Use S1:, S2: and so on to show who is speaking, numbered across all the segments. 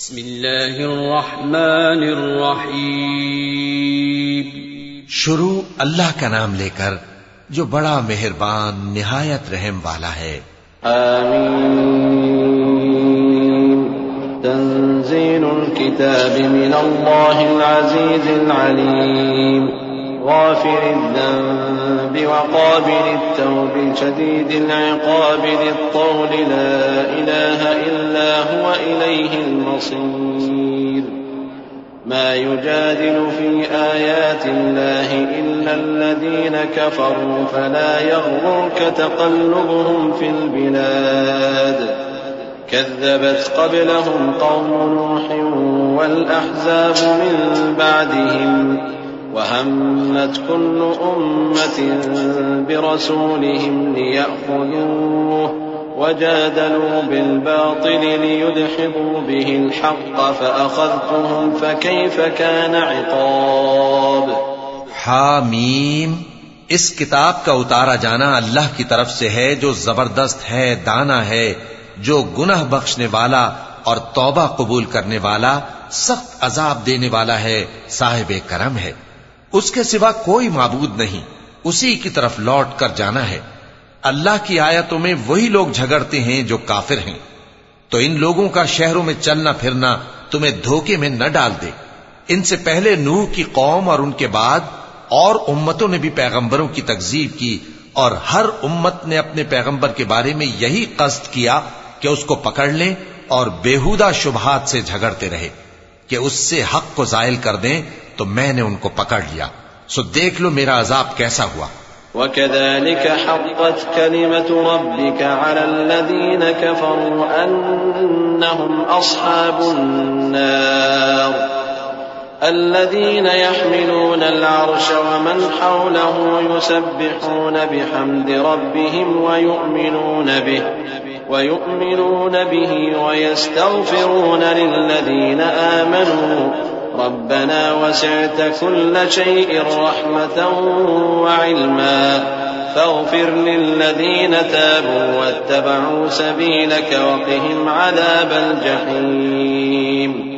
S1: بسم الله الرحمن الرحيم
S2: شروع اللہ کا نام لے کر جو بڑا مہربان نہایت رحم والا ہے۔
S3: آمين تنزيل الكتاب من الله العزيز العليم غافر الذنب وقابل التوب شديد العقاب ذي الطول لا إله إلا هو إليه المصير. ما يجادل في آيات الله إلا الذين كفروا فلا يغررك تقلبهم في البلاد. كذبت قبلهم قوم نوح والأحزاب من بعدهم وهمت كل أمة برسولهم ليأخذوه وجادلوا بالباطل ليدحضوا به الحق فأخذتهم فكيف كان عقاب
S2: حامیم اس کتاب کا اتارا جانا اللہ کی طرف سے ہے جو زبردست ہے، دانا ہے، جو گناہ بخشنے والا اور توبہ قبول کرنے والا، سخت عذاب دینے والا ہے، صاحب کرم ہے۔ اس کے سوا کوئی معبود نہیں۔ اسی کی طرف لوٹ کر جانا ہے۔ اللہ کی آیتوں میں وہی لوگ جھگڑتے ہیں جو کافر ہیں۔ تو ان لوگوں کا شہروں میں چلنا پھرنا تمہیں دھوکے میں نہ ڈال دے۔ ان سے پہلے نوح کی قوم اور ان کے بعد اور امتوں نے بھی پیغمبروں کی تکذیب کی اور ہر امت نے اپنے پیغمبر کے بارے میں یہی قصد کیا کہ اس کو پکڑ لیں اور بےحودہ شبہات سے جھگڑتے رہے۔ کہ اس سے حق کو زائل کر دیں تو میں نے ان کو پکڑ لیا سو دیکھ لو میرا عذاب کیسا ہوا
S3: وكذلك حقت كلمة ربك على الذين كفروا أنهم أصحاب النار الذين يحملون العرش ومن حوله يسبحون بحمد ربهم ويؤمنون به ويؤمنون به ويستغفرون للذين آمنوا. ربنا وسعت كل شيء رحمة وعلما. فاغفر للذين تابوا واتبعوا سبيلك وقهم عذاب الجحيم.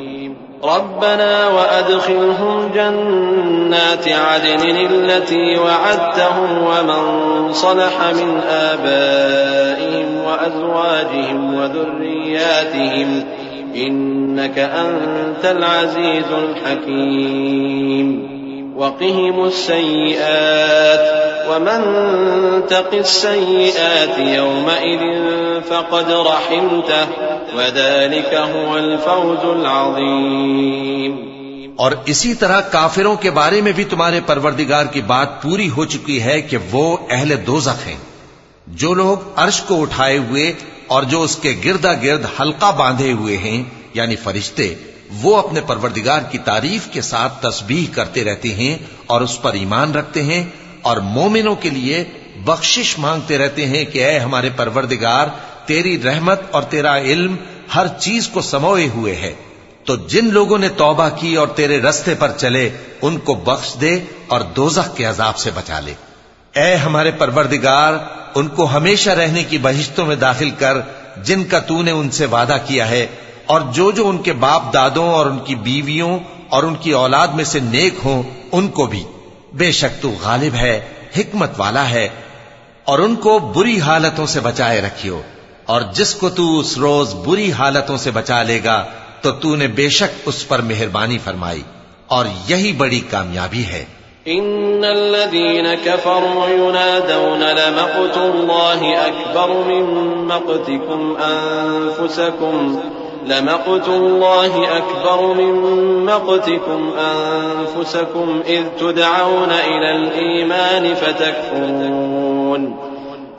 S3: ربنا وأدخلهم جنات عدن التي وعدتهم ومن صلح من آبائهم وأزواجهم وذرياتهم إنك أنت العزيز الحكيم وقهم السيئات ومن تق السيئات يومئذ فقد رحمته وذلك هو الفوز العظيم
S2: اور اسی طرح کافروں کے بارے میں بھی تمہارے پروردگار کی بات پوری ہو چکی ہے کہ وہ اہل دوزخ ہیں۔ جو لوگ عرش کو اٹھائے ہوئے اور جو اس کے گردا گرد حلقہ باندھے ہوئے ہیں یعنی فرشتے، وہ اپنے پروردگار کی تعریف کے ساتھ تسبیح کرتے رہتے ہیں اور اس پر ایمان رکھتے ہیں اور مومنوں کے لیے بخشش مانگتے رہتے ہیں کہ اے ہمارے پروردگار، تیری رحمت اور تیرا علم ہر چیز کو سموئے ہوئے ہے۔ تو جن لوگوں نے توبہ کی اور تیرے رستے پر چلے، ان کو بخش دے اور دوزخ کے عذاب سے بچا لے۔ اے ہمارے پروردگار ان کو ہمیشہ رہنے کی بہشتوں میں داخل کر جن کا تو نے ان سے وعدہ کیا ہے، اور جو جو ان کے باپ دادوں اور ان کی بیویوں اور ان کی اولاد میں سے نیک ہوں، ان کو بھی۔ بے شک تو غالب ہے، حکمت والا ہے، اور ان کو بری حالتوں سے بچائے رکھیو۔ اور جس کو تو اس روز بری حالتوں سے بچا لے گا، تو تو نے بے شک اس پر مہربانی فرمائی، اور یہی بڑی کامیابی ہے۔
S3: إن الذين كفروا ينادون لمقت الله أكبر من مقتكم أنفسكم لمقت الله أكبر من مقتكم أنفسكم إذ تدعون إلى الإيمان فتكفرون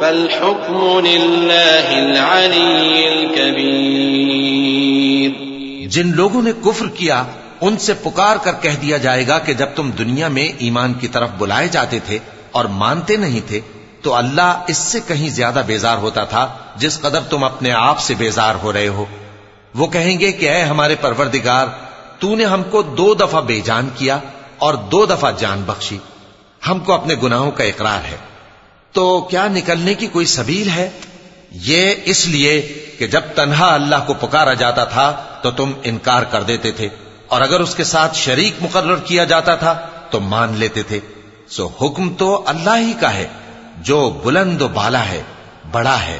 S3: فالحكم لله العلي الكبير.
S2: جن لوگوں نے کفر کیا، ان سے پکار کر کہہ دیا جائے گا کہ جب تم دنیا میں ایمان کی طرف بلائے جاتے تھے اور مانتے نہیں تھے، تو اللہ اس سے کہیں زیادہ بیزار ہوتا تھا جس قدر تم اپنے آپ سے بیزار ہو رہے ہو۔ وہ کہیں گے کہ اے ہمارے پروردگار، تو نے ہم کو دو دفعہ بے جان کیا اور دو دفعہ جان بخشی۔ ہم کو اپنے گناہوں کا اقرار ہے۔ تو کیا نکلنے کی کوئی سبیل ہے؟ یہ اس لیے کہ جب تنہا اللہ کو پکارا جاتا تھا تو تم انکار کر دیتے تھے، اور اگر اس کے ساتھ شریک مقرر کیا جاتا تھا تو مان لیتے تھے۔ سو حکم تو اللہ ہی کا ہے، جو بلند و بالا ہے، بڑا ہے۔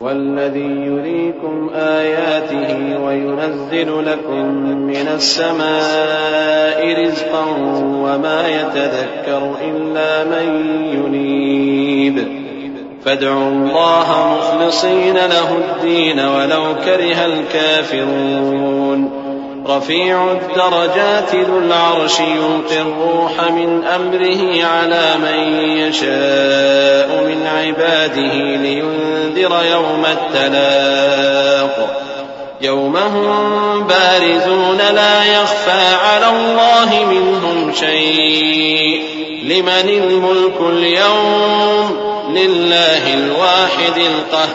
S3: والذي يريكم آياته وينزل لكم من السماء رزقا وما يتذكر إلا من ينيب فادعوا الله مخلصين له الدين ولو كره الكافرون. رفيع الدرجات ذو العرش يلقي الروح من أمره على من يشاء من عباده لينذر يوم التلاق. يوم هم بارزون لا يخفى على الله منهم شيء. لمن الملك اليوم لله الواحد القهار.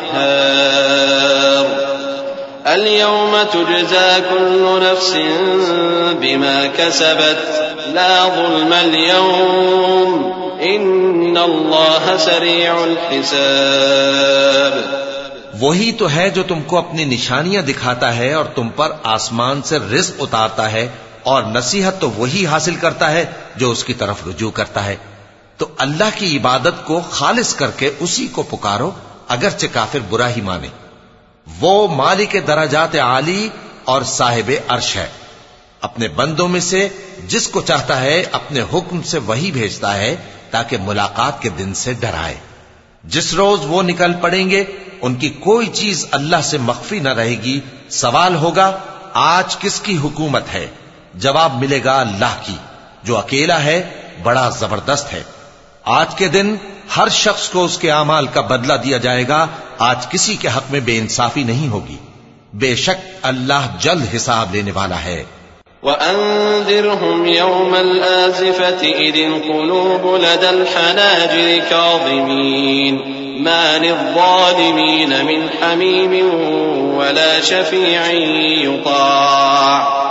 S3: اليوم تجزى كل نفس بما كسبت، لا ظلم اليوم. ان الله سريع الحساب.
S2: وہی تو ہے جو تم کو اپنی نشانیاں دکھاتا ہے اور تم پر آسمان سے رزق اتارتا ہے اور نصیحت تو وہی حاصل کرتا ہے جو اس کی طرف رجوع کرتا ہے۔ تو اللہ کی عبادت کو خالص کر کے اسی کو پکارو، اگرچہ کافر برا ہی مانے۔ وہ مالک درجات عالی اور صاحب عرش ہے۔ اپنے بندوں میں سے جس کو چاہتا ہے اپنے حکم سے وہی بھیجتا ہے تاکہ ملاقات کے دن سے ڈرائے جس روز وہ نکل پڑیں گے، ان کی کوئی چیز اللہ سے مخفی نہ رہے گی۔ سوال ہوگا، آج کس کی حکومت ہے؟ جواب ملے گا اللہ کی، جو اکیلا ہے، بڑا زبردست ہے۔ آج کے دن ہر شخص کو اس کے اعمال کا بدلہ دیا جائے گا، آج کسی کے حق میں بے انصافی نہیں ہوگی۔ بے شک اللہ جلد حساب لینے والا ہے۔
S3: وأنذرهم يوم الآزفة إذ القلوب لدى الحناجر كاظمين ما للظالمين من حميم ولا شفيع يطاع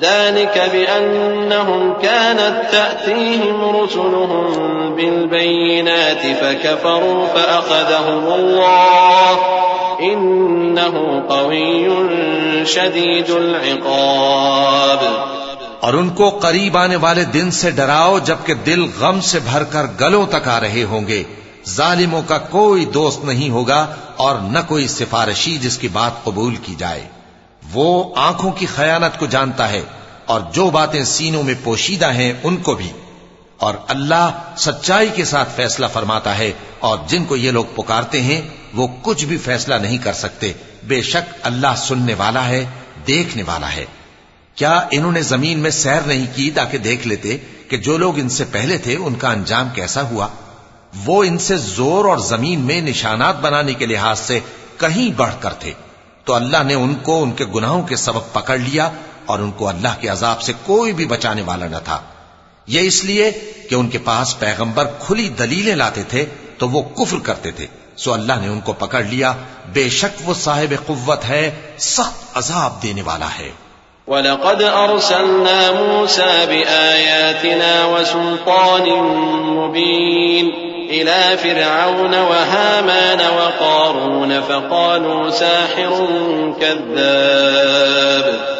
S3: ذلك بأنهم كانت تأتيهم رسلهم بالبينات فكفروا فأخذهم الله شدید العقاب.
S2: اور ان کو قریب آنے والے دن سے ڈراؤ جبکہ دل غم سے بھر کر گلوں تک آ رہے ہوں گے۔ ظالموں کا کوئی دوست نہیں ہوگا اور نہ کوئی سفارشی جس کی بات قبول کی جائے۔ وہ آنکھوں کی خیانت کو جانتا ہے۔ اور جو باتیں سینوں میں پوشیدہ ہیں ان کو بھی۔ اور اللہ سچائی کے ساتھ فیصلہ فرماتا ہے اور جن کو یہ لوگ پکارتے ہیں، وہ کچھ بھی فیصلہ نہیں کر سکتے۔ بے شک اللہ سننے والا ہے، دیکھنے والا ہے۔ کیا انہوں نے زمین میں سیر نہیں کی تاکہ دیکھ لیتے کہ جو لوگ ان سے پہلے تھے، ان کا انجام کیسا ہوا؟ وہ ان سے زور اور زمین میں نشانات بنانے کے لحاظ سے کہیں بڑھ کر تھے۔ تو اللہ نے ان کو، ان کے گناہوں کے سبب پکڑ لیا اور ان کو اللہ کے عذاب سے کوئی بھی بچانے والا نہ تھا۔ یہ اس لیے کہ ان کے پاس پیغمبر کھلی دلیلیں لاتے تھے تو وہ کفر کرتے تھے۔ سو اللہ نے ان کو پکڑ لیا۔ بے شک وہ صاحب قوت ہے، سخت عذاب دینے والا ہے۔
S3: وَلَقَدْ أَرْسَلْنَا مُوسَى بِآيَاتِنَا وَسُلْطَانٍ مُبِينٍ إلى فرعون وهامان وقارون فقالوا ساحر كذاب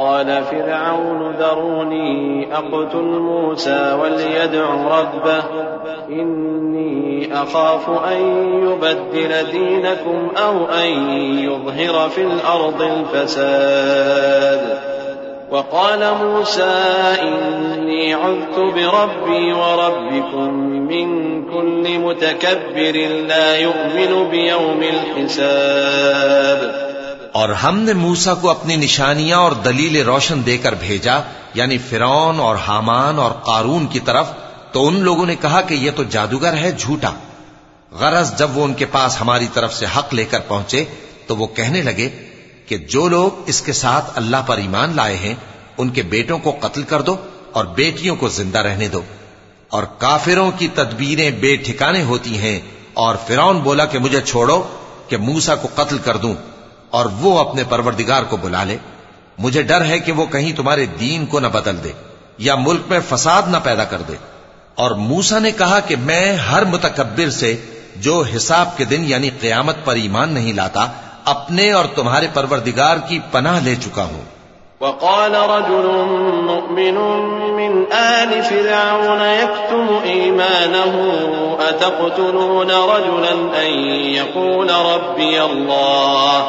S3: وقال فرعون ذروني أقتل موسى وليدع ربه. إني أخاف أن يبدل دينكم أو أن يظهر في الأرض الفساد. وقال موسى إني عذت بربي وربكم من كل متكبر لا يؤمن بيوم الحساب.
S2: اور ہم نے موسا کو اپنی نشانیاں اور دلیل روشن دے کر بھیجا یعنی فرون اور حامان اور قارون کی طرف، تو ان لوگوں نے کہا کہ یہ تو جادوگر ہے، جھوٹا۔ غرض جب وہ ان کے پاس ہماری طرف سے حق لے کر پہنچے، تو وہ کہنے لگے کہ جو لوگ اس کے ساتھ اللہ پر ایمان لائے ہیں، ان کے بیٹوں کو قتل کر دو اور بیٹیوں کو زندہ رہنے دو۔ اور کافروں کی تدبیریں بے ٹھکانے ہوتی ہیں، اور فرون بولا کہ مجھے چھوڑو، کہ موسا کو قتل کر دوں۔ اور وہ اپنے پروردگار کو بلا لے۔ مجھے ڈر ہے کہ وہ کہیں تمہارے دین کو نہ بدل دے یا ملک میں فساد نہ پیدا کر دے۔ اور موسا نے کہا کہ میں ہر متکبر سے جو حساب کے دن یعنی قیامت پر ایمان نہیں لاتا، اپنے اور تمہارے پروردگار کی پناہ لے چکا ہوں۔
S3: وقال رجل مؤمن من آل فرعون يكتم إيمانه، أتقتلون رجلا أن يقول ربي الله؟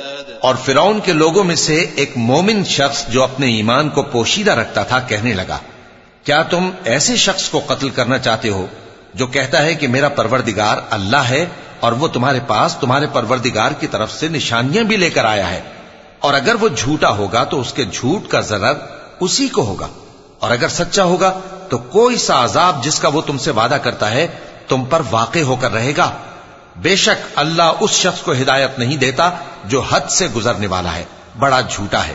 S2: اور فرعون کے لوگوں میں سے ایک مومن شخص جو اپنے ایمان کو پوشیدہ رکھتا تھا کہنے لگا، کیا تم ایسے شخص کو قتل کرنا چاہتے ہو جو کہتا ہے کہ میرا پروردگار اللہ ہے اور وہ تمہارے پاس تمہارے پروردگار کی طرف سے نشانیاں بھی لے کر آیا ہے؟ اور اگر وہ جھوٹا ہوگا تو اس کے جھوٹ کا ضرر اسی کو ہوگا، اور اگر سچا ہوگا تو کوئی سا عذاب جس کا وہ تم سے وعدہ کرتا ہے تم پر واقع ہو کر رہے گا۔ بے شک اللہ اس شخص کو ہدایت نہیں دیتا جو حد سے گزرنے والا ہے، بڑا جھوٹا ہے۔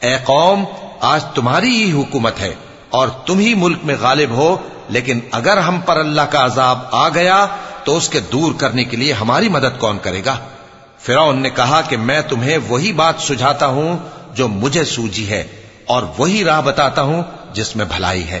S2: اے قوم، آج تمہاری ہی حکومت ہے اور تم ہی ملک میں غالب ہو، لیکن اگر ہم پر اللہ کا عذاب آ گیا تو اس کے دور کرنے کے لیے ہماری مدد کون کرے گا؟ فرعون نے کہا کہ میں تمہیں وہی بات سجھاتا ہوں جو مجھے سوجی ہے اور وہی راہ بتاتا ہوں جس میں بھلائی ہے۔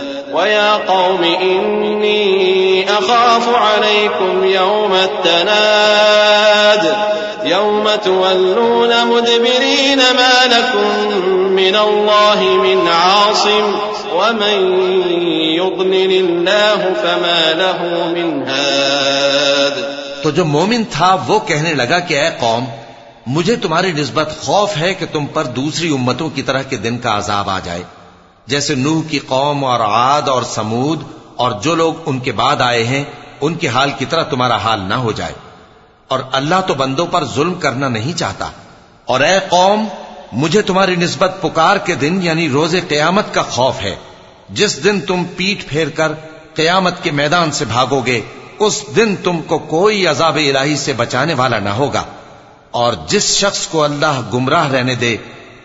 S3: ويا قوم إني أخاف عليكم يوم التناد يوم تولون مدبرين ما لكم من الله من عاصم ومن يضلل الله فما له من هاد
S2: تو جو مومن تھا وہ کہنے لگا کہ اے قوم، مجھے تمہاری نسبت خوف ہے کہ تم پر دوسری امتوں کی طرح کے دن کا عذاب آ جائے۔ جیسے نوح کی قوم اور عاد اور سمود اور جو لوگ ان کے بعد آئے ہیں، ان کے حال کی طرح تمہارا حال نہ ہو جائے۔ اور اللہ تو بندوں پر ظلم کرنا نہیں چاہتا۔ اور اے قوم، مجھے تمہاری نسبت پکار کے دن یعنی روز قیامت کا خوف ہے۔ جس دن تم پیٹ پھیر کر قیامت کے میدان سے بھاگو گے، اس دن تم کو کوئی عذاب الہی سے بچانے والا نہ ہوگا۔ اور جس شخص کو اللہ گمراہ رہنے دے،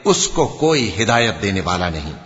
S2: اس کو کوئی ہدایت دینے والا نہیں۔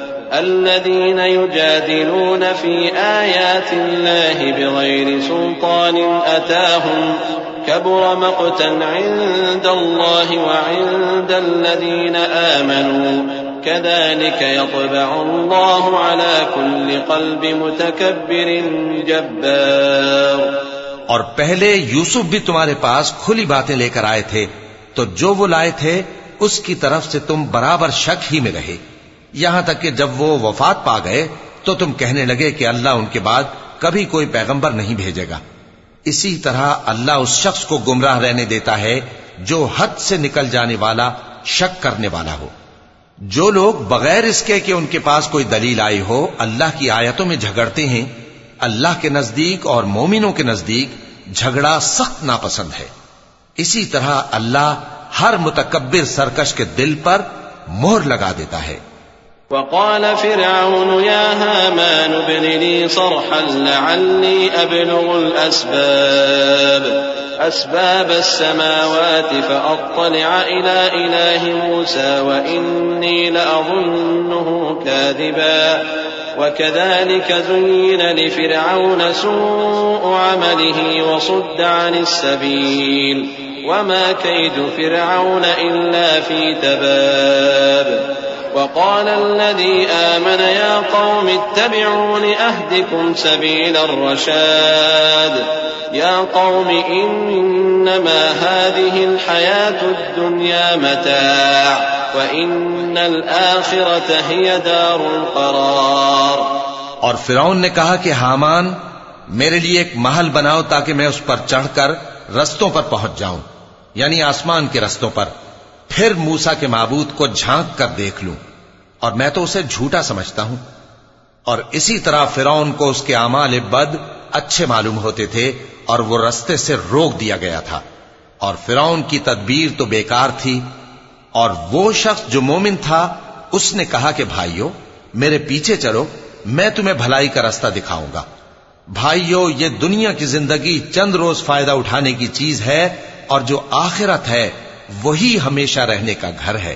S3: الذين يجادلون في آيات الله بغير سلطان أتاهم كبر مقتا عند الله وعند الذين آمنوا كذلك يطبع الله على كل قلب متكبر جبار
S2: اور پہلے یوسف بھی تمہارے پاس کھلی باتیں لے کر آئے تھے تو جو وہ لائے تھے اس کی طرف سے تم برابر شک ہی میں رہے۔ یہاں تک کہ جب وہ وفات پا گئے تو تم کہنے لگے کہ اللہ ان کے بعد کبھی کوئی پیغمبر نہیں بھیجے گا۔ اسی طرح اللہ اس شخص کو گمراہ رہنے دیتا ہے جو حد سے نکل جانے والا، شک کرنے والا ہو۔ جو لوگ بغیر اس کے کہ ان کے پاس کوئی دلیل آئی ہو، اللہ کی آیتوں میں جھگڑتے ہیں۔ اللہ کے نزدیک اور مومنوں کے نزدیک جھگڑا سخت ناپسند ہے۔ اسی طرح اللہ ہر متکبر سرکش کے دل پر مہر لگا دیتا ہے۔
S3: وقال فرعون يا هامان ابن لي صرحا لعلي أبلغ الأسباب. أسباب السماوات فأطلع إلى إله موسى وإني لأظنه كاذبا. وكذلك زين لفرعون سوء عمله وصد عن السبيل. وما كيد فرعون إلا في تباب. وقال الذي آمن يا قوم اتبعون أهدكم سبيل الرشاد. يا قوم، إنما هذه الحياة الدنيا متاع، وإن الآخرة هي دار القرار.
S2: اور فرعون نے کہا کہ حامان، میرے لیے ایک محل بناؤ تاکہ میں اس پر چڑھ کر رستوں پر پہنچ جاؤں یعنی آسمان کے رستوں پر، پھر موسا کے معبود کو جھانک کر دیکھ لوں۔ اور میں تو اسے جھوٹا سمجھتا ہوں۔ اور اسی طرح فرون کو اس کے اعمال بد اچھے معلوم ہوتے تھے اور وہ رستے سے روک دیا گیا تھا۔ اور فرون کی تدبیر تو بیکار تھی۔ اور وہ شخص جو مومن تھا، اس نے کہا کہ بھائیو، میرے پیچھے چلو، میں تمہیں بھلائی کا رستہ دکھاؤں گا۔ بھائیو، یہ دنیا کی زندگی چند روز فائدہ اٹھانے کی چیز ہے اور جو آخرت ہے، وہی ہمیشہ رہنے کا گھر ہے۔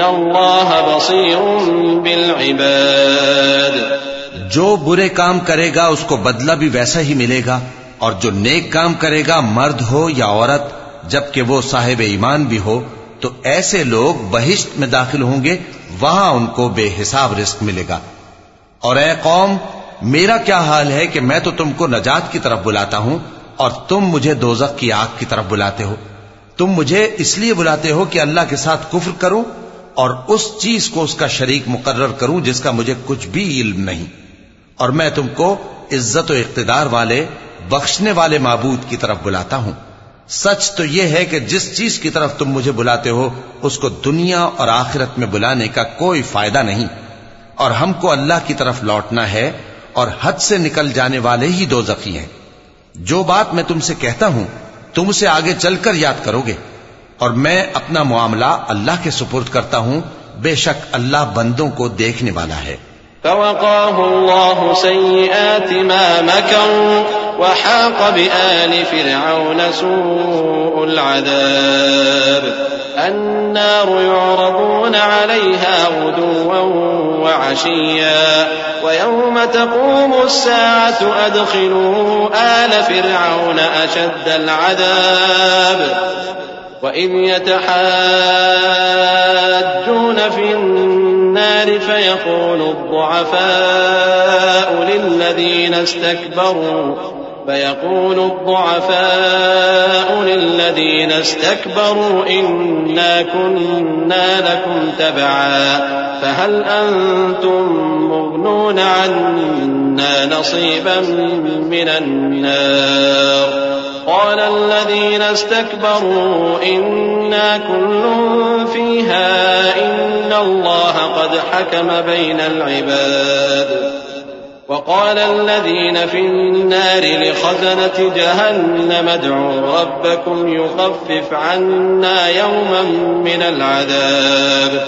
S3: الله بصير بالعباد
S2: جو برے کام کرے گا، اس کو بدلہ بھی ویسا ہی ملے گا۔ اور جو نیک کام کرے گا، مرد ہو یا عورت، جبکہ وہ صاحب ایمان بھی ہو، تو ایسے لوگ بہشت میں داخل ہوں گے، وہاں ان کو بے حساب رزق ملے گا۔ اور اے قوم، میرا کیا حال ہے کہ میں تو تم کو نجات کی طرف بلاتا ہوں، اور تم مجھے دوزخ کی آگ کی طرف بلاتے ہو۔ تم مجھے اس لیے بلاتے ہو کہ اللہ کے ساتھ کفر کروں اور اس چیز کو اس کا شریک مقرر کروں جس کا مجھے کچھ بھی علم نہیں۔ اور میں تم کو عزت و اقتدار والے، بخشنے والے معبود کی طرف بلاتا ہوں۔ سچ تو یہ ہے کہ جس چیز کی طرف تم مجھے بلاتے ہو، اس کو دنیا اور آخرت میں بلانے کا کوئی فائدہ نہیں۔ اور ہم کو اللہ کی طرف لوٹنا ہے اور حد سے نکل جانے والے ہی دو زخی ہیں۔ جو بات میں تم سے کہتا ہوں، تم اسے آگے چل کر یاد کرو گے۔ اور میں اپنا معاملہ اللہ کے سپرد کرتا ہوں، بے شک اللہ بندوں کو دیکھنے والا ہے۔
S3: فوقاه الله سيئات ما مكروا وحاق بآل فرعون سوء العذاب۔ النار يعرضون عليها غدوا وعشيا۔ ويوم تقوم الساعة أدخلوا آل فرعون أشد العذاب۔ وإذ يتحاجون في النار فيقول الضعفاء للذين استكبروا فيقول الضعفاء للذين استكبروا إنا كنا لكم تبعا فهل أنتم مغنون عنا نصيبا من النار قال الذين استكبروا إنا كل فيها إن الله قد حكم بين العباد. وقال الذين في النار لخزنة جهنم ادعوا ربكم يخفف عنا يوما من العذاب.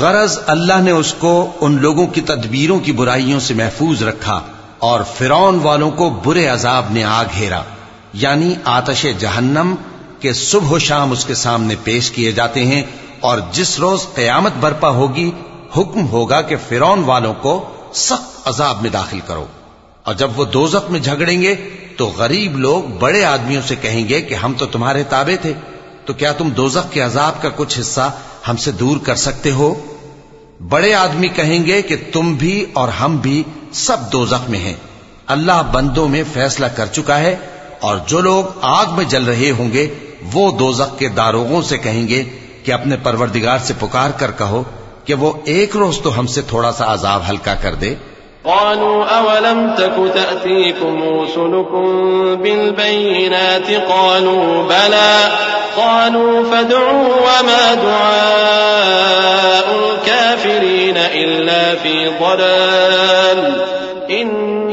S2: غرض اللہ نے اس کو ان لوگوں کی تدبیروں کی برائیوں سے محفوظ رکھا اور فرعون والوں کو برے عذاب نے آ گھیرا۔ یعنی آتش جہنم کے صبح و شام اس کے سامنے پیش کیے جاتے ہیں اور جس روز قیامت برپا ہوگی، حکم ہوگا کہ فرون والوں کو سخت عذاب میں داخل کرو۔ اور جب وہ دوزخ میں جھگڑیں گے، تو غریب لوگ بڑے آدمیوں سے کہیں گے کہ ہم تو تمہارے تابع تھے۔ تو کیا تم دوزخ کے عذاب کا کچھ حصہ ہم سے دور کر سکتے ہو؟ بڑے آدمی کہیں گے کہ تم بھی اور ہم بھی سب دوزخ میں ہیں۔ اللہ بندوں میں فیصلہ کر چکا ہے اور جو لوگ آگ میں جل رہے ہوں گے، وہ دوزخ کے داروغوں سے کہیں گے کہ اپنے پروردگار سے پکار کر کہو کہ وہ ایک روز تو ہم سے تھوڑا سا عذاب ہلکا کر دے۔
S3: قالوا أولم تك تأتيكم رسلكم بالبينات؟ قالوا بلى۔ قالوا فادعوا وما دعاء الكافرين إلا في ضلال۔ إن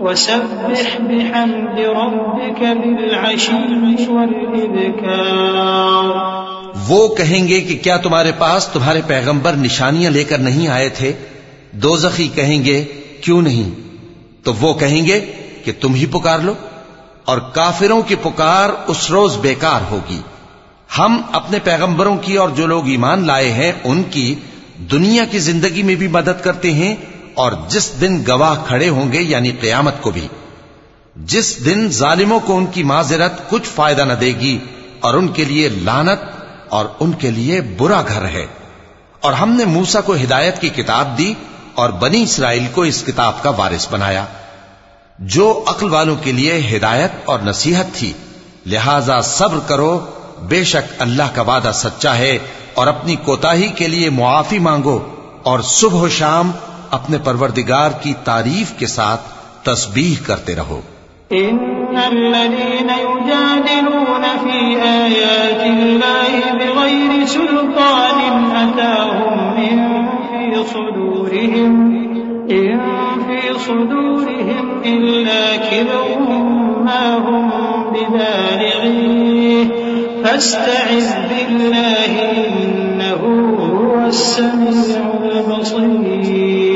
S4: وسبح بحمد ربك بالعشي والإبكار.
S2: وہ کہیں گے کہ کیا تمہارے پاس تمہارے پیغمبر نشانیاں لے کر نہیں آئے تھے؟ دو زخی کہیں گے، کیوں نہیں؟ تو وہ کہیں گے کہ تم ہی پکار لو اور کافروں کی پکار اس روز بیکار ہوگی۔ ہم اپنے پیغمبروں کی اور جو لوگ ایمان لائے ہیں، ان کی دنیا کی زندگی میں بھی مدد کرتے ہیں اور جس دن گواہ کھڑے ہوں گے یعنی قیامت کو بھی، جس دن ظالموں کو ان کی معذرت کچھ فائدہ نہ دے گی، اور ان کے لیے لانت اور ان کے لیے برا گھر ہے۔ اور ہم نے موسا کو ہدایت کی کتاب دی اور بنی اسرائیل کو اس کتاب کا وارث بنایا۔ جو عقل والوں کے لیے ہدایت اور نصیحت تھی، لہذا صبر کرو، بے شک اللہ کا وعدہ سچا ہے اور اپنی کوتاہی کے لیے معافی مانگو اور صبح و شام اپنے پروردگار کی تعریف کے ساتھ تسبیح کرتے رہو۔
S4: إن الذين يجادلون في آيات الله بغير سلطان أتاهم إن في صدورهم إن في صدورهم إلا كبر ما هم ببالغيه فاستعذ بالله إنه هو السميع البصير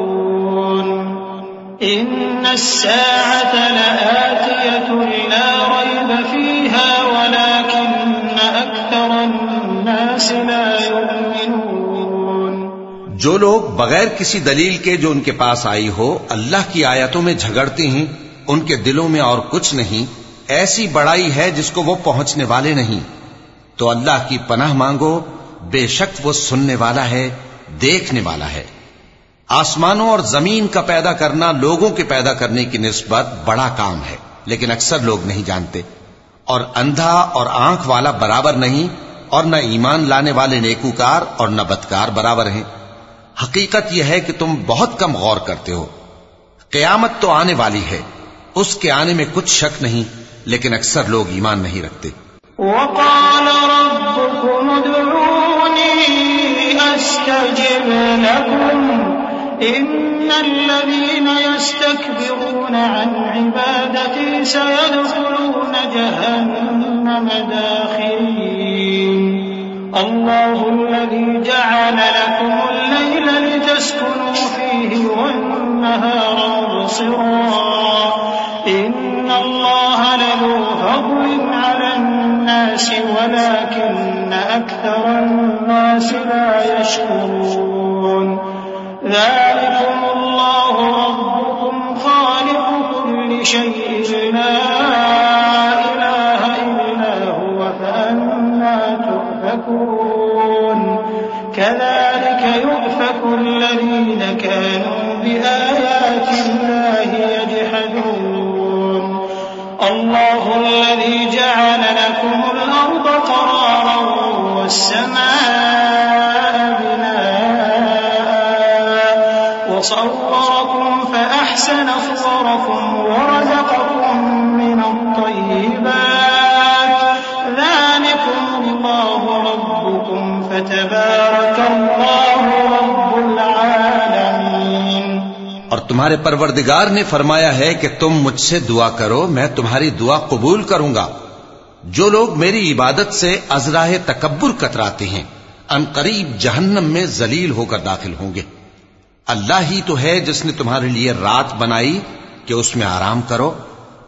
S4: إن الساعة لآتية لا ريب فيها، ولكن أكثر الناس لا يؤمنون.
S2: جو لوگ بغیر کسی دلیل کے جو ان کے پاس آئی ہو، اللہ کی آیتوں میں جھگڑتے ہیں ان کے دلوں میں اور کچھ نہیں، ایسی بڑائی ہے جس کو وہ پہنچنے والے نہیں۔ تو اللہ کی پناہ مانگو، بے شک وہ سننے والا ہے، دیکھنے والا ہے۔ آسمانوں اور زمین کا پیدا کرنا لوگوں کے پیدا کرنے کی نسبت بڑا کام ہے، لیکن اکثر لوگ نہیں جانتے۔ اور اندھا اور آنکھ والا برابر نہیں، اور نہ ایمان لانے والے نیکوکار اور نہ بدکار برابر ہیں۔ حقیقت یہ ہے کہ تم بہت کم غور کرتے ہو۔ قیامت تو آنے والی ہے، اس کے آنے میں کچھ شک نہیں، لیکن اکثر لوگ ایمان نہیں رکھتے۔
S4: وقال ربكم ادعوني أستجب لكم إن الذين يستكبرون عن عبادتي سيدخلون جهنم داخلين الله الذي جعل لكم الليل لتسكنوا فيه والنهار مبصرا. إن الله لذو فضل على الناس ولكن أكثر الناس لا يشكرون. ذلكم الله ربكم خالق كل شيء لا إله إلا هو فأنا تؤفكون. كذلك يؤفك الذين كانوا بآيات الله يجحدون. الله الذي جعل لكم الأرض قرارا والسماء وصوركم فأحسن صوركم ورزقكم من الطيبات. ذلكم الله ربكم فتبارك الله رب العالمين.
S2: اور تمہارے پروردگار نے فرمایا ہے کہ تم مجھ سے دعا کرو، میں تمہاری دعا قبول کروں گا۔ جو لوگ میری عبادت سے ازراہ تکبر کتراتے ہیں، ان قریب جہنم میں ذلیل ہو کر داخل ہوں گے۔ اللہ ہی تو ہے جس نے تمہارے لیے رات بنائی کہ اس میں آرام کرو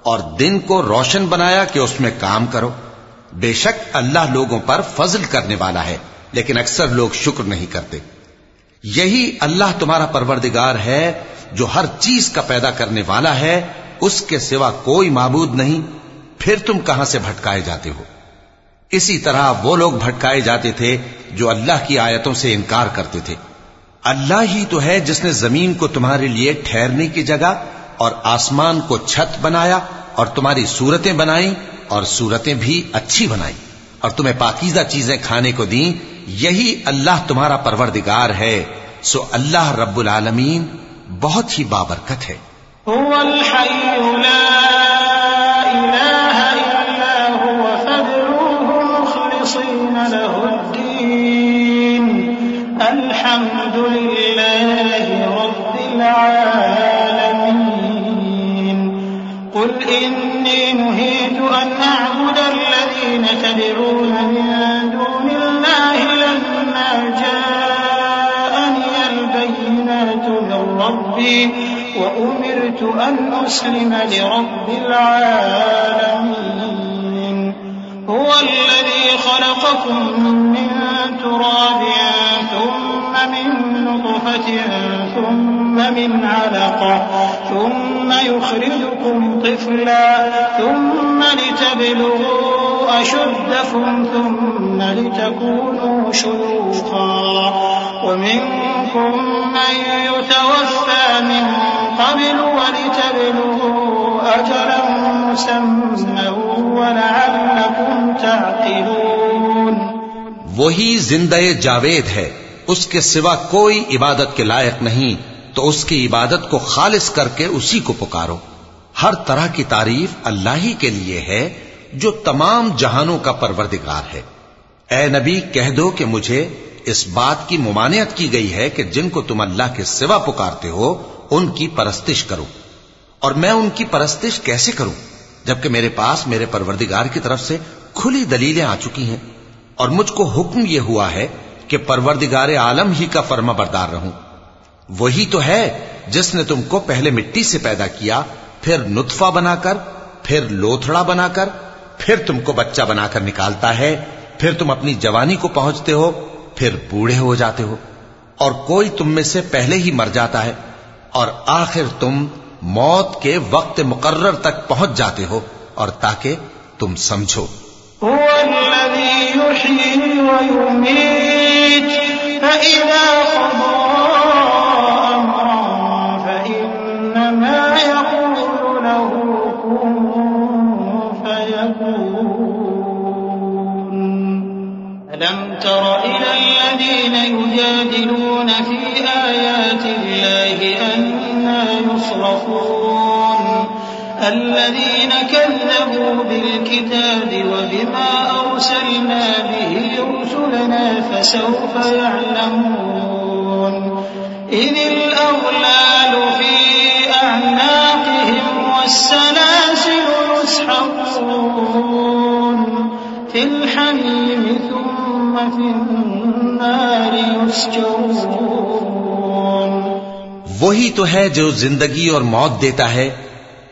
S2: اور دن کو روشن بنایا کہ اس میں کام کرو۔ بے شک اللہ لوگوں پر فضل کرنے والا ہے، لیکن اکثر لوگ شکر نہیں کرتے۔ یہی اللہ تمہارا پروردگار ہے جو ہر چیز کا پیدا کرنے والا ہے، اس کے سوا کوئی معبود نہیں، پھر تم کہاں سے بھٹکائے جاتے ہو؟ اسی طرح وہ لوگ بھٹکائے جاتے تھے جو اللہ کی آیتوں سے انکار کرتے تھے۔ اللہ ہی تو ہے جس نے زمین کو تمہارے لیے ٹھہرنے کی جگہ اور آسمان کو چھت بنایا اور تمہاری صورتیں بنائی اور صورتیں بھی اچھی بنائی اور تمہیں پاکیزہ چیزیں کھانے کو دیں، یہی اللہ تمہارا پروردگار ہے۔ سو اللہ رب العالمین بہت ہی بابرکت ہے۔
S4: هو الحي لا الحمد لله رب العالمين قل إني نهيت أن أعبد الذين تدعون من دون الله لما جاءني البينات من ربي وأمرت أن أسلم لرب العالمين. هو الذي خلقكم من تراب من نطفة ثم من علقة ثم يخرجكم طفلا ثم لتبلغوا أشدكم ثم لتكونوا شيوخا ومنكم من يتوفى من قبل ولتبلغوا أجلا مسمى ولعلكم تعقلون
S2: وہی زندہ جاوید ہے اس کے سوا کوئی عبادت کے لائق نہیں، تو اس کی عبادت کو خالص کر کے اسی کو پکارو۔ ہر طرح کی تعریف اللہ ہی کے لیے ہے، جو تمام جہانوں کا پروردگار ہے۔ اے نبی، کہہ دو کہ مجھے اس بات کی ممانعت کی گئی ہے کہ جن کو تم اللہ کے سوا پکارتے ہو، ان کی پرستش کرو۔ اور میں ان کی پرستش کیسے کروں؟ جبکہ میرے پاس میرے پروردگار کی طرف سے کھلی دلیلیں آ چکی ہیں، اور مجھ کو حکم یہ ہوا ہے کہ پروردگار عالم ہی کا فرما بردار رہوں۔ وہی تو ہے جس نے تم کو پہلے مٹی سے پیدا کیا، پھر نطفہ بنا کر پھر لوتھڑا بنا کر پھر تم کو بچہ بنا کر نکالتا ہے، پھر تم اپنی جوانی کو پہنچتے ہو، پھر بوڑھے ہو جاتے ہو۔ اور کوئی تم میں سے پہلے ہی مر جاتا ہے، اور آخر تم موت کے وقت مقرر تک پہنچ جاتے ہو، اور تاکہ تم سمجھو۔
S4: ويميت فإذا قضى أمرا فإنما يقول له كن فيكون. ألم تر إلى الذين يجادلون في آيات الله أنا يصرفون؟ فسوف يعلمون. إذ الأغلال في أعناقهم والسلاسل يسحقون. في الحميم ثم في النار يسجرون.
S2: وہی تو ہے جو زندگی اور موت دیتا ہے،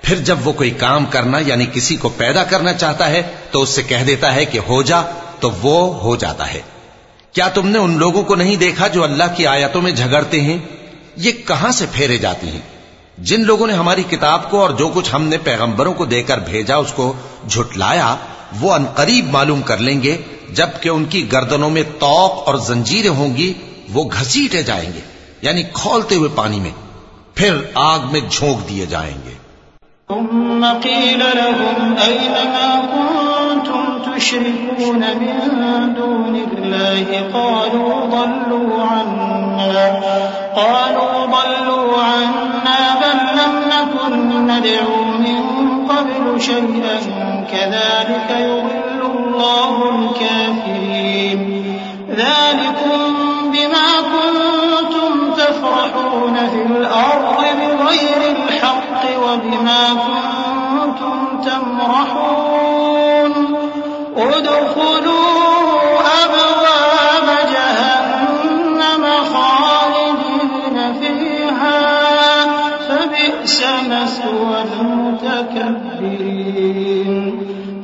S2: پھر جب وہ کوئی کام کرنا یعنی کسی کو پیدا کرنا چاہتا ہے، تو اس سے کہہ دیتا ہے کہ ہو جا، تو وہ ہو جاتا ہے۔ کیا تم نے ان لوگوں کو نہیں دیکھا جو اللہ کی آیتوں میں جھگڑتے ہیں؟ یہ کہاں سے پھیرے جاتی ہیں؟ جن لوگوں نے ہماری کتاب کو اور جو کچھ ہم نے پیغمبروں کو دے کر بھیجا، اس کو جھٹلایا، وہ انقریب معلوم کر لیں گے، جبکہ ان کی گردنوں میں توق اور زنجیریں ہوں گی، وہ گھسیٹے جائیں گے یعنی کھولتے ہوئے پانی میں، پھر آگ میں جھونک دیے جائیں گے۔
S4: تشركون من دون الله قالوا ضلوا عنا. قالوا ضلوا عنا بل لم نكن ندعو من قبل شيئا. كذلك يضل الله الكافرين. ذلكم بما كنتم تفرحون في الأرض بغير الحق وبما كنتم تمرحون. ادخلوا أبواب جهنم خالدين فيها فبئس مثوى المتكبرين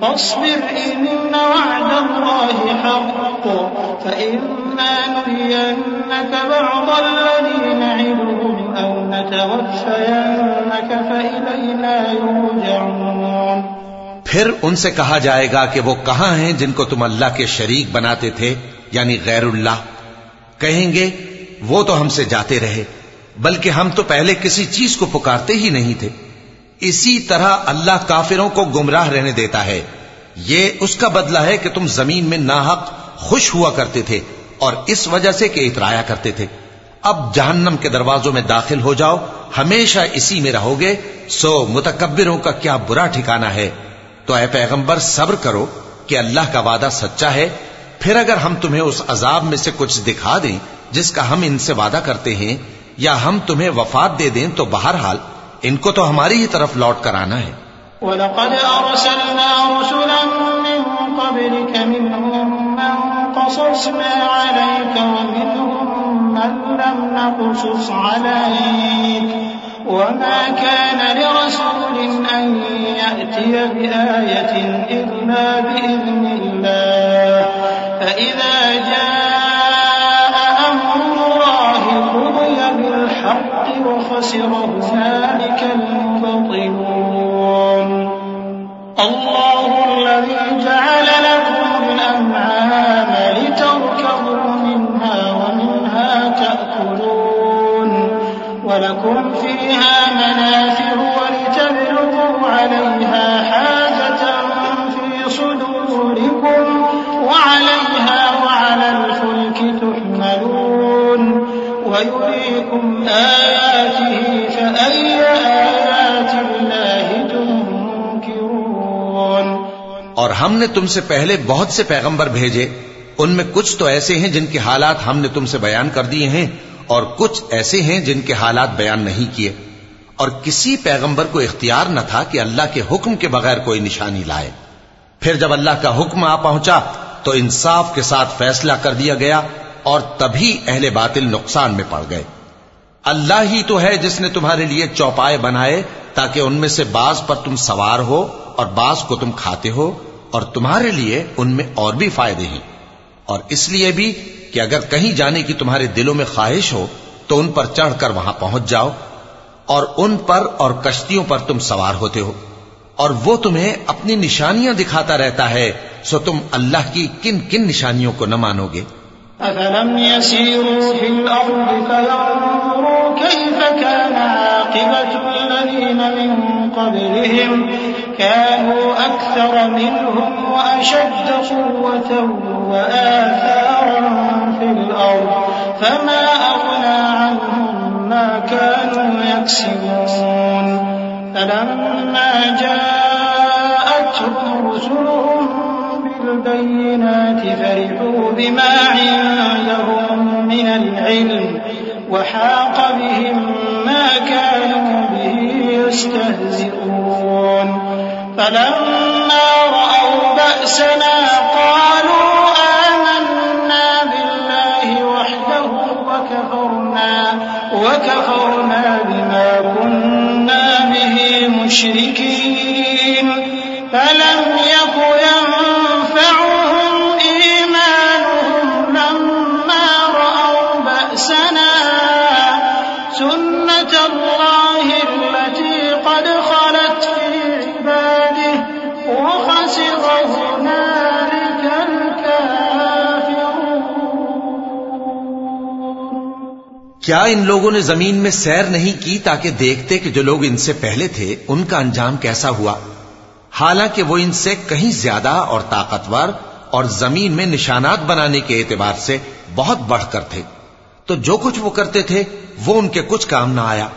S4: فاصبر إن وعد الله حق. فإما نرينك بعض الذي نعدهم أو نتوفينك فإلينا يرجعون.
S2: پھر ان سے کہا جائے گا کہ وہ کہاں ہیں جن کو تم اللہ کے شریک بناتے تھے یعنی غیر اللہ؟ کہیں گے، وہ تو ہم سے جاتے رہے، بلکہ ہم تو پہلے کسی چیز کو پکارتے ہی نہیں تھے۔ اسی طرح اللہ کافروں کو گمراہ رہنے دیتا ہے۔ یہ اس کا بدلہ ہے کہ تم زمین میں ناحق خوش ہوا کرتے تھے اور اس وجہ سے کہ اترایا کرتے تھے۔ اب جہنم کے دروازوں میں داخل ہو جاؤ، ہمیشہ اسی میں رہو گے۔ سو متکبروں کا کیا برا ٹھکانہ ہے۔ تو اے پیغمبر، صبر کرو کہ اللہ کا وعدہ سچا ہے۔ پھر اگر ہم تمہیں اس عذاب میں سے کچھ دکھا دیں جس کا ہم ان سے وعدہ کرتے ہیں، یا ہم تمہیں وفات دے دیں، تو بہرحال ان کو تو ہماری ہی طرف لوٹ کر آنا ہے۔
S4: ولقد أرسلنا رسلا من قبلك منهم من قصصنا عليك ومنهم من لم نقصص عليك۔ وما كان لرسول أن يأتي بآية إلا بإذن الله. فإذا جاء أمر الله قضي بالحق وخسر هنالك المبطلون.
S2: ہم نے تم سے پہلے بہت سے پیغمبر بھیجے، ان میں کچھ تو ایسے ہیں جن کے حالات ہم نے تم سے بیان کر دیے ہیں، اور کچھ ایسے ہیں جن کے حالات بیان نہیں کیے۔ اور کسی پیغمبر کو اختیار نہ تھا کہ اللہ کے حکم کے بغیر کوئی نشانی لائے۔ پھر جب اللہ کا حکم آ پہنچا، تو انصاف کے ساتھ فیصلہ کر دیا گیا، اور تبھی اہل باطل نقصان میں پڑ گئے۔ اللہ ہی تو ہے جس نے تمہارے لیے چوپائے بنائے، تاکہ ان میں سے بعض پر تم سوار ہو اور بعض کو تم کھاتے ہو۔ اور تمہارے لیے ان میں اور بھی فائدے ہیں۔ اور اس لیے بھی کہ اگر کہیں جانے کی تمہارے دلوں میں خواہش ہو، تو ان پر چڑھ کر وہاں پہنچ جاؤ۔ اور ان پر اور کشتیوں پر تم سوار ہوتے ہو۔ اور وہ تمہیں اپنی نشانیاں دکھاتا رہتا ہے، سو تم اللہ کی کن کن نشانیوں کو نہ مانو گے۔
S4: أفلم يسيروا في الأرض فينظروا كيف كان عاقبة الذين من قبلهم كانوا أكثر منهم وأشد قوة وآثارا في الأرض. فما أغنى عنهم ما كانوا يكسبون. فلما جاءتهم رسلهم بالبينات فرحوا بما عندهم من العلم وحاق بهم ما كانوا يستهزئون فلما رأوا بأسنا قالوا آمنا بالله وحده وكفرنا وكفرنا بما كنا به مشركين. فلم يك ينفعهم إيمانهم لما رأوا بأسنا. سنة
S2: کیا ان لوگوں نے زمین میں سیر نہیں کی تاکہ دیکھتے کہ جو لوگ ان سے پہلے تھے، ان کا انجام کیسا ہوا؟ حالانکہ وہ ان سے کہیں زیادہ اور طاقتور اور زمین میں نشانات بنانے کے اعتبار سے بہت بڑھ کر تھے۔ تو جو کچھ وہ کرتے تھے، وہ ان کے کچھ کام نہ آیا۔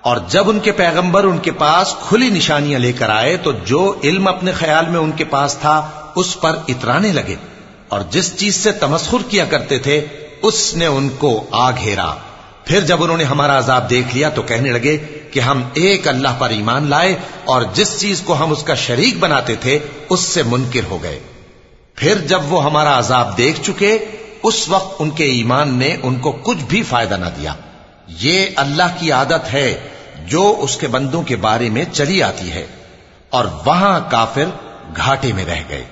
S2: اور جب ان کے پیغمبر ان کے پاس کھلی نشانیاں لے کر آئے، تو جو علم اپنے خیال میں ان کے پاس تھا، اس پر اترانے لگے۔ اور جس چیز سے تمسخر کیا کرتے تھے، اس نے ان کو آ گھیرا۔ پھر جب انہوں نے ہمارا عذاب دیکھ لیا تو کہنے لگے کہ ہم ایک اللہ پر ایمان لائے اور جس چیز کو ہم اس کا شریک بناتے تھے اس سے منکر ہو گئے۔ پھر جب وہ ہمارا عذاب دیکھ چکے، اس وقت ان کے ایمان نے ان کو کچھ بھی فائدہ نہ دیا۔ یہ اللہ کی عادت ہے جو اس کے بندوں کے بارے میں چلی آتی ہے اور وہاں کافر گھاٹے میں رہ گئے۔